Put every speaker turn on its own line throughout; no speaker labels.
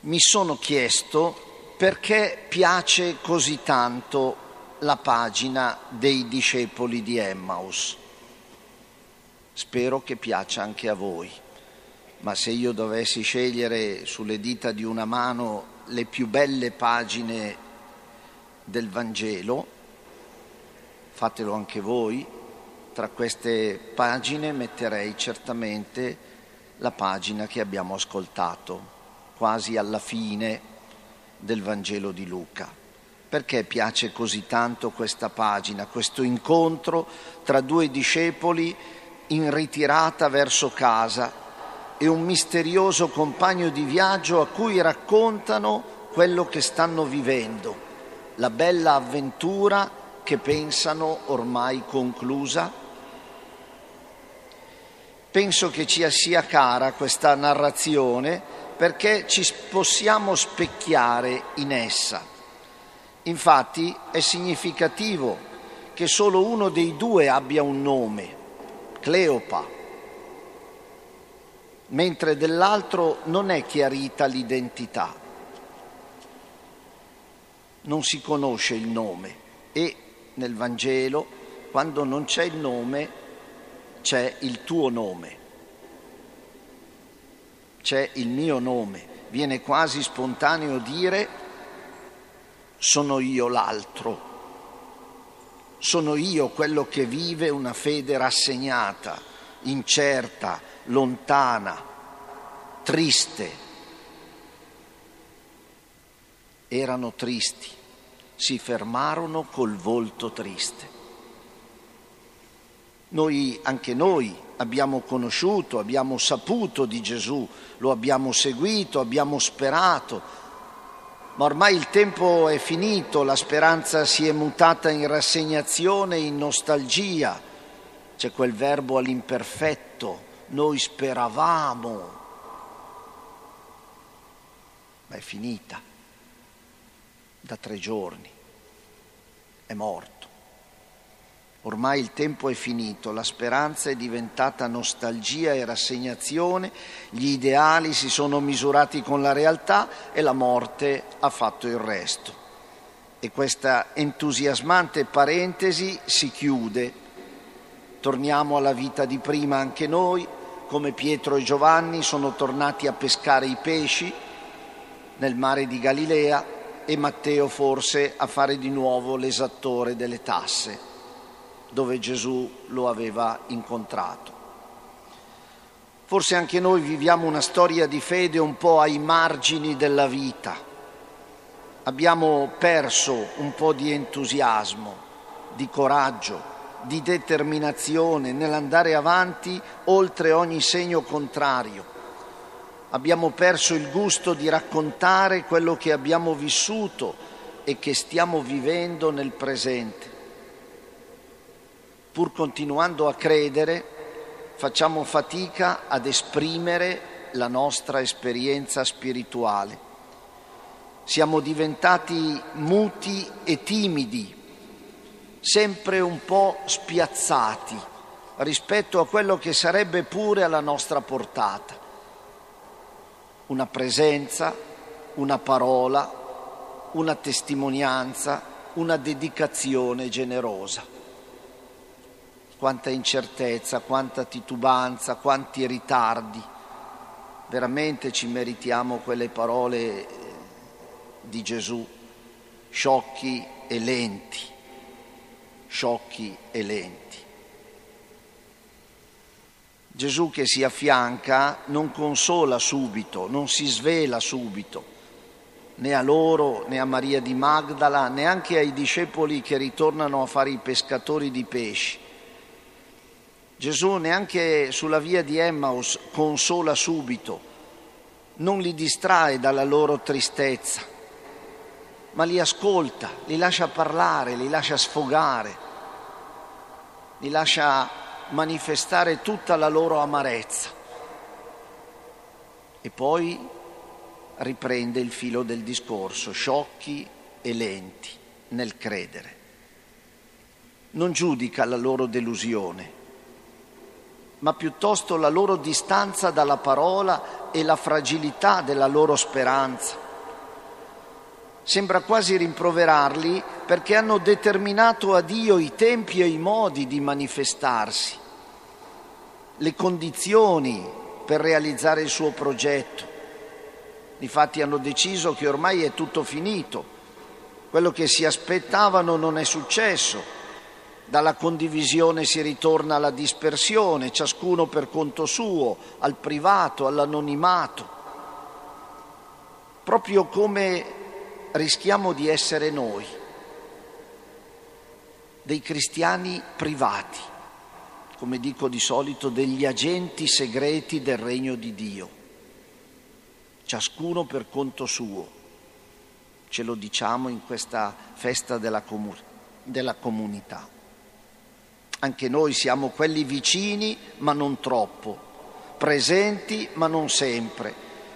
mi sono chiesto perché piace così tanto la pagina dei discepoli di Emmaus. Spero che piaccia anche a voi, ma se io dovessi scegliere sulle dita di una mano le più belle pagine del Vangelo, fatelo anche voi, tra queste pagine metterei certamente la pagina che abbiamo ascoltato, quasi alla fine del Vangelo di Luca. Perché piace così tanto questa pagina, questo incontro tra due discepoli in ritirata verso casa e un misterioso compagno di viaggio a cui raccontano quello che stanno vivendo, la bella avventura che pensano ormai conclusa? Penso che ci sia cara questa narrazione perché ci possiamo specchiare in essa Infatti è significativo che solo uno dei due abbia un nome, Cleopa, mentre dell'altro non è chiarita l'identità. Non si conosce il nome e nel Vangelo, quando non c'è il nome, c'è il tuo nome, c'è il mio nome. Viene quasi spontaneo dire sono io l'altro, sono io quello che vive una fede rassegnata, incerta, lontana, triste. Erano tristi, si fermarono col volto triste. Noi, anche noi, abbiamo conosciuto, abbiamo saputo di Gesù, lo abbiamo seguito, abbiamo sperato, ma ormai il tempo è finito, la speranza si è mutata in rassegnazione, in nostalgia. C'è quel verbo all'imperfetto, noi speravamo, ma è finita da tre giorni, è morto. Ormai il tempo è finito, la speranza è diventata nostalgia e rassegnazione, gli ideali si sono misurati con la realtà e la morte ha fatto il resto. E questa entusiasmante parentesi si chiude. Torniamo alla vita di prima anche noi, come Pietro e Giovanni sono tornati a pescare i pesci nel mare di Galilea e Matteo forse a fare di nuovo l'esattore delle tasse dove Gesù lo aveva incontrato. Forse anche noi viviamo una storia di fede un po' ai margini della vita. Abbiamo perso un po' di entusiasmo, di coraggio, di determinazione nell'andare avanti oltre ogni segno contrario. Abbiamo perso il gusto di raccontare quello che abbiamo vissuto e che stiamo vivendo nel presente pur continuando a credere, facciamo fatica ad esprimere la nostra esperienza spirituale. Siamo diventati muti e timidi, sempre un po' spiazzati rispetto a quello che sarebbe pure alla nostra portata. Una presenza, una parola, una testimonianza, una dedicazione generosa quanta incertezza, quanta titubanza, quanti ritardi. Veramente ci meritiamo quelle parole eh, di Gesù, sciocchi e lenti, sciocchi e lenti. Gesù che si affianca non consola subito, non si svela subito, né a loro né a Maria di Magdala, neanche ai discepoli che ritornano a fare i pescatori di pesci Gesù neanche sulla via di Emmaus consola subito, non li distrae dalla loro tristezza, ma li ascolta, li lascia parlare, li lascia sfogare, li lascia manifestare tutta la loro amarezza. E poi riprende il filo del discorso, sciocchi e lenti nel credere. Non giudica la loro delusione ma piuttosto la loro distanza dalla parola e la fragilità della loro speranza. Sembra quasi rimproverarli perché hanno determinato a Dio i tempi e i modi di manifestarsi, le condizioni per realizzare il suo progetto. Difatti hanno deciso che ormai è tutto finito, quello che si aspettavano non è successo dalla condivisione si ritorna alla dispersione, ciascuno per conto suo, al privato, all'anonimato, proprio come rischiamo di essere noi, dei cristiani privati, come dico di solito, degli agenti segreti del regno di Dio, ciascuno per conto suo. Ce lo diciamo in questa festa della, comu- della comunità. Anche noi siamo quelli vicini, ma non troppo, presenti, ma non sempre,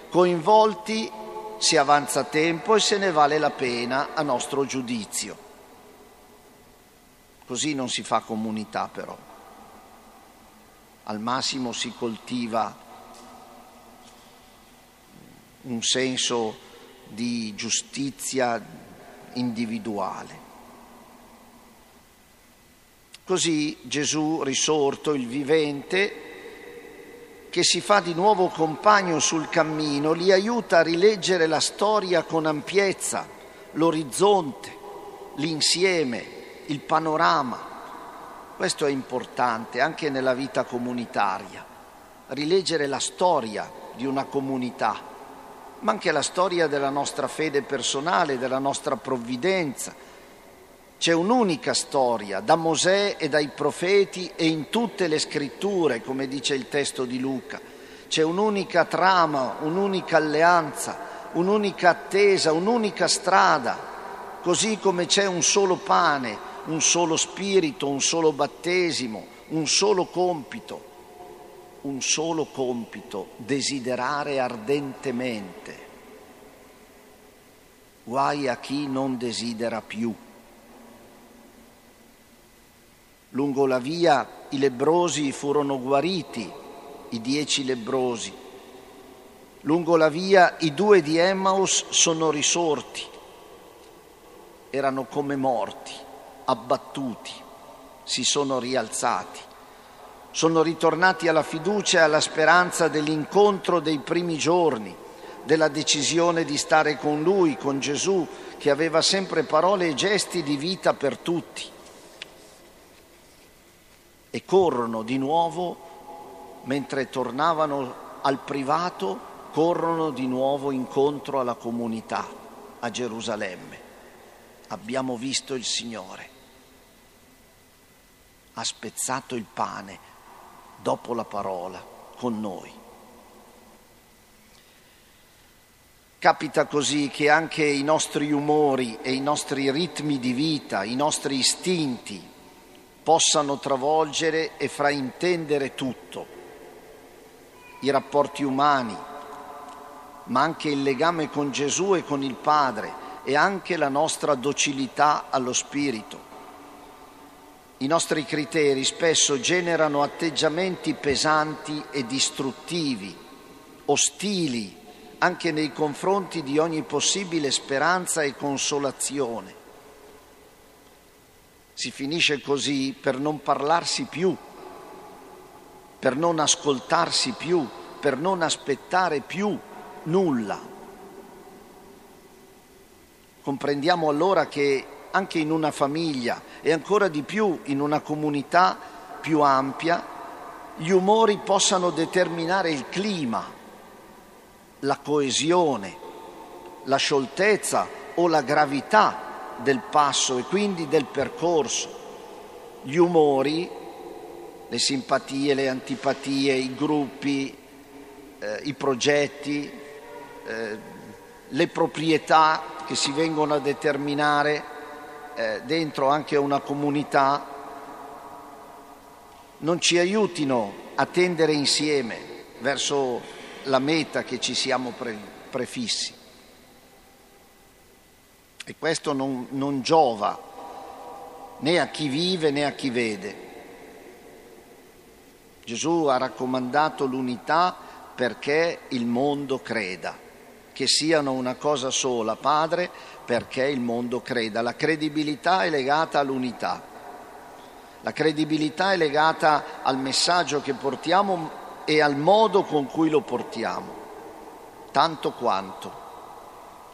coinvolti si avanza tempo e se ne vale la pena a nostro giudizio. Così non si fa comunità però. Al massimo si coltiva un senso di giustizia individuale. Così Gesù risorto, il vivente, che si fa di nuovo compagno sul cammino, li aiuta a rileggere la storia con ampiezza, l'orizzonte, l'insieme, il panorama. Questo è importante anche nella vita comunitaria, rileggere la storia di una comunità, ma anche la storia della nostra fede personale, della nostra provvidenza, c'è un'unica storia da Mosè e dai profeti e in tutte le scritture, come dice il testo di Luca. C'è un'unica trama, un'unica alleanza, un'unica attesa, un'unica strada, così come c'è un solo pane, un solo spirito, un solo battesimo, un solo compito, un solo compito, desiderare ardentemente. Guai a chi non desidera più. Lungo la via i lebrosi furono guariti, i dieci lebrosi. Lungo la via i due di Emmaus sono risorti. Erano come morti, abbattuti, si sono rialzati. Sono ritornati alla fiducia e alla speranza dell'incontro dei primi giorni, della decisione di stare con lui, con Gesù, che aveva sempre parole e gesti di vita per tutti e corrono di nuovo, mentre tornavano al privato, corrono di nuovo incontro alla comunità a Gerusalemme. Abbiamo visto il Signore. Ha spezzato il pane dopo la parola con noi. Capita così che anche i nostri umori e i nostri ritmi di vita, i nostri istinti, possano travolgere e fraintendere tutto, i rapporti umani, ma anche il legame con Gesù e con il Padre e anche la nostra docilità allo Spirito. I nostri criteri spesso generano atteggiamenti pesanti e distruttivi, ostili anche nei confronti di ogni possibile speranza e consolazione si finisce così per non parlarsi più, per non ascoltarsi più, per non aspettare più nulla. Comprendiamo allora che anche in una famiglia e ancora di più in una comunità più ampia, gli umori possano determinare il clima, la coesione, la scioltezza o la gravità del passo e quindi del percorso. Gli umori, le simpatie, le antipatie, i gruppi, eh, i progetti, eh, le proprietà che si vengono a determinare eh, dentro anche una comunità non ci aiutino a tendere insieme verso la meta che ci siamo pre- prefissi. E questo non, non giova né a chi vive né a chi vede. Gesù ha raccomandato l'unità perché il mondo creda, che siano una cosa sola, Padre, perché il mondo creda. La credibilità è legata all'unità, la credibilità è legata al messaggio che portiamo e al modo con cui lo portiamo, tanto quanto,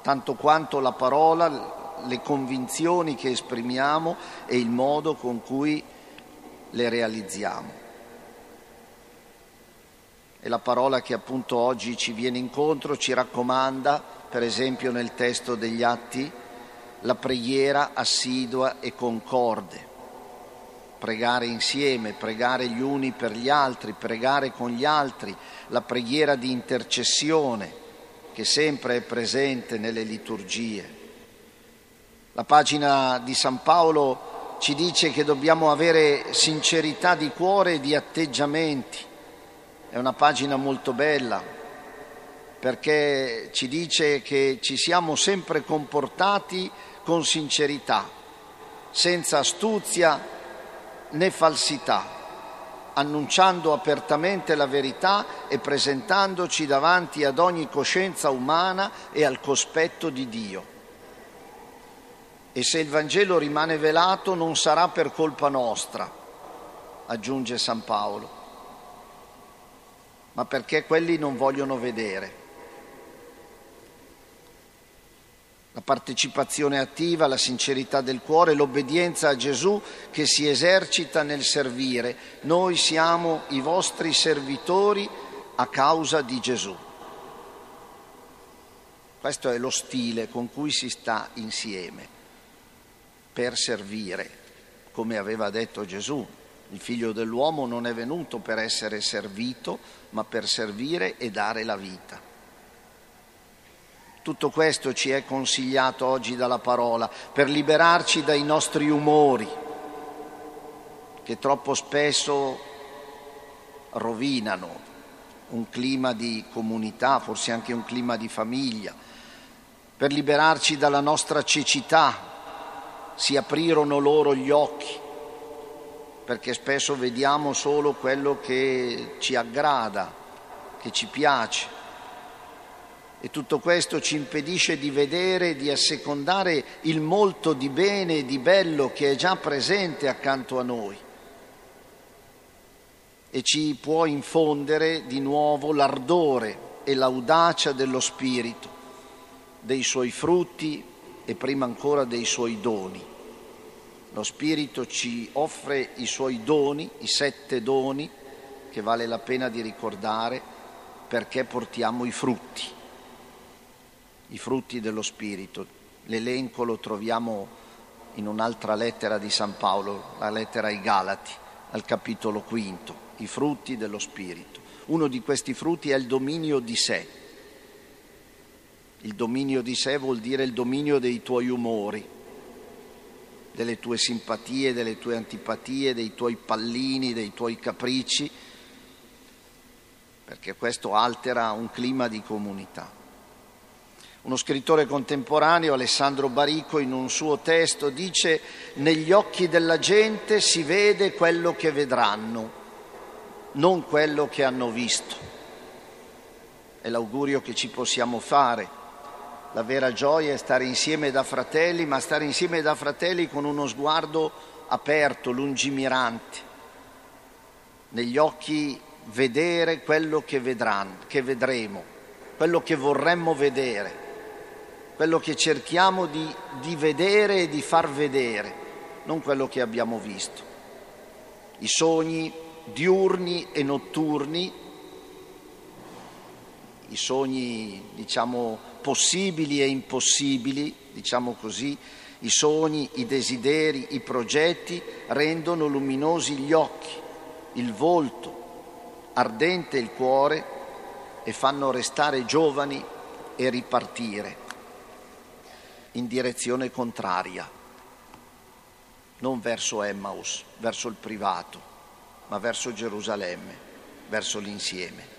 tanto quanto la parola, le convinzioni che esprimiamo e il modo con cui le realizziamo. E la parola che appunto oggi ci viene incontro ci raccomanda, per esempio nel testo degli Atti, la preghiera assidua e concorde pregare insieme, pregare gli uni per gli altri, pregare con gli altri, la preghiera di intercessione che sempre è presente nelle liturgie. La pagina di San Paolo ci dice che dobbiamo avere sincerità di cuore e di atteggiamenti. È una pagina molto bella perché ci dice che ci siamo sempre comportati con sincerità, senza astuzia, né falsità, annunciando apertamente la verità e presentandoci davanti ad ogni coscienza umana e al cospetto di Dio. E se il Vangelo rimane velato non sarà per colpa nostra, aggiunge San Paolo, ma perché quelli non vogliono vedere. La partecipazione attiva, la sincerità del cuore, l'obbedienza a Gesù che si esercita nel servire. Noi siamo i vostri servitori a causa di Gesù. Questo è lo stile con cui si sta insieme per servire, come aveva detto Gesù. Il figlio dell'uomo non è venuto per essere servito, ma per servire e dare la vita. Tutto questo ci è consigliato oggi dalla parola per liberarci dai nostri umori che troppo spesso rovinano un clima di comunità, forse anche un clima di famiglia, per liberarci dalla nostra cecità, si aprirono loro gli occhi, perché spesso vediamo solo quello che ci aggrada, che ci piace e tutto questo ci impedisce di vedere di assecondare il molto di bene e di bello che è già presente accanto a noi e ci può infondere di nuovo l'ardore e l'audacia dello Spirito, dei suoi frutti e prima ancora dei suoi doni. Lo Spirito ci offre i suoi doni, i sette doni, che vale la pena di ricordare perché portiamo i frutti i frutti dello Spirito. L'elenco lo troviamo in un'altra lettera di San Paolo, la lettera ai Galati, al capitolo quinto, i frutti dello Spirito. Uno di questi frutti è il dominio di sé. Il dominio di sé vuol dire il dominio dei tuoi umori, delle tue simpatie, delle tue antipatie, dei tuoi pallini, dei tuoi capricci, perché questo altera un clima di comunità. Uno scrittore contemporaneo, Alessandro Barico, in un suo testo dice negli occhi della gente si vede quello che vedranno, non quello che hanno visto. È l'augurio che ci possiamo fare. La vera gioia è stare insieme da fratelli, ma stare insieme da fratelli con uno sguardo aperto, lungimirante. Negli occhi vedere quello che, vedranno, che vedremo, quello che vorremmo vedere quello che cerchiamo di, di vedere e di far vedere, non quello che abbiamo visto. I sogni diurni e notturni, i sogni diciamo possibili e impossibili, diciamo così, i sogni, i desideri, i progetti rendono luminosi gli occhi, il volto, ardente il cuore e fanno restare giovani e ripartire in direzione contraria, non verso Emmaus, verso il privato, ma verso Gerusalemme, verso l'insieme.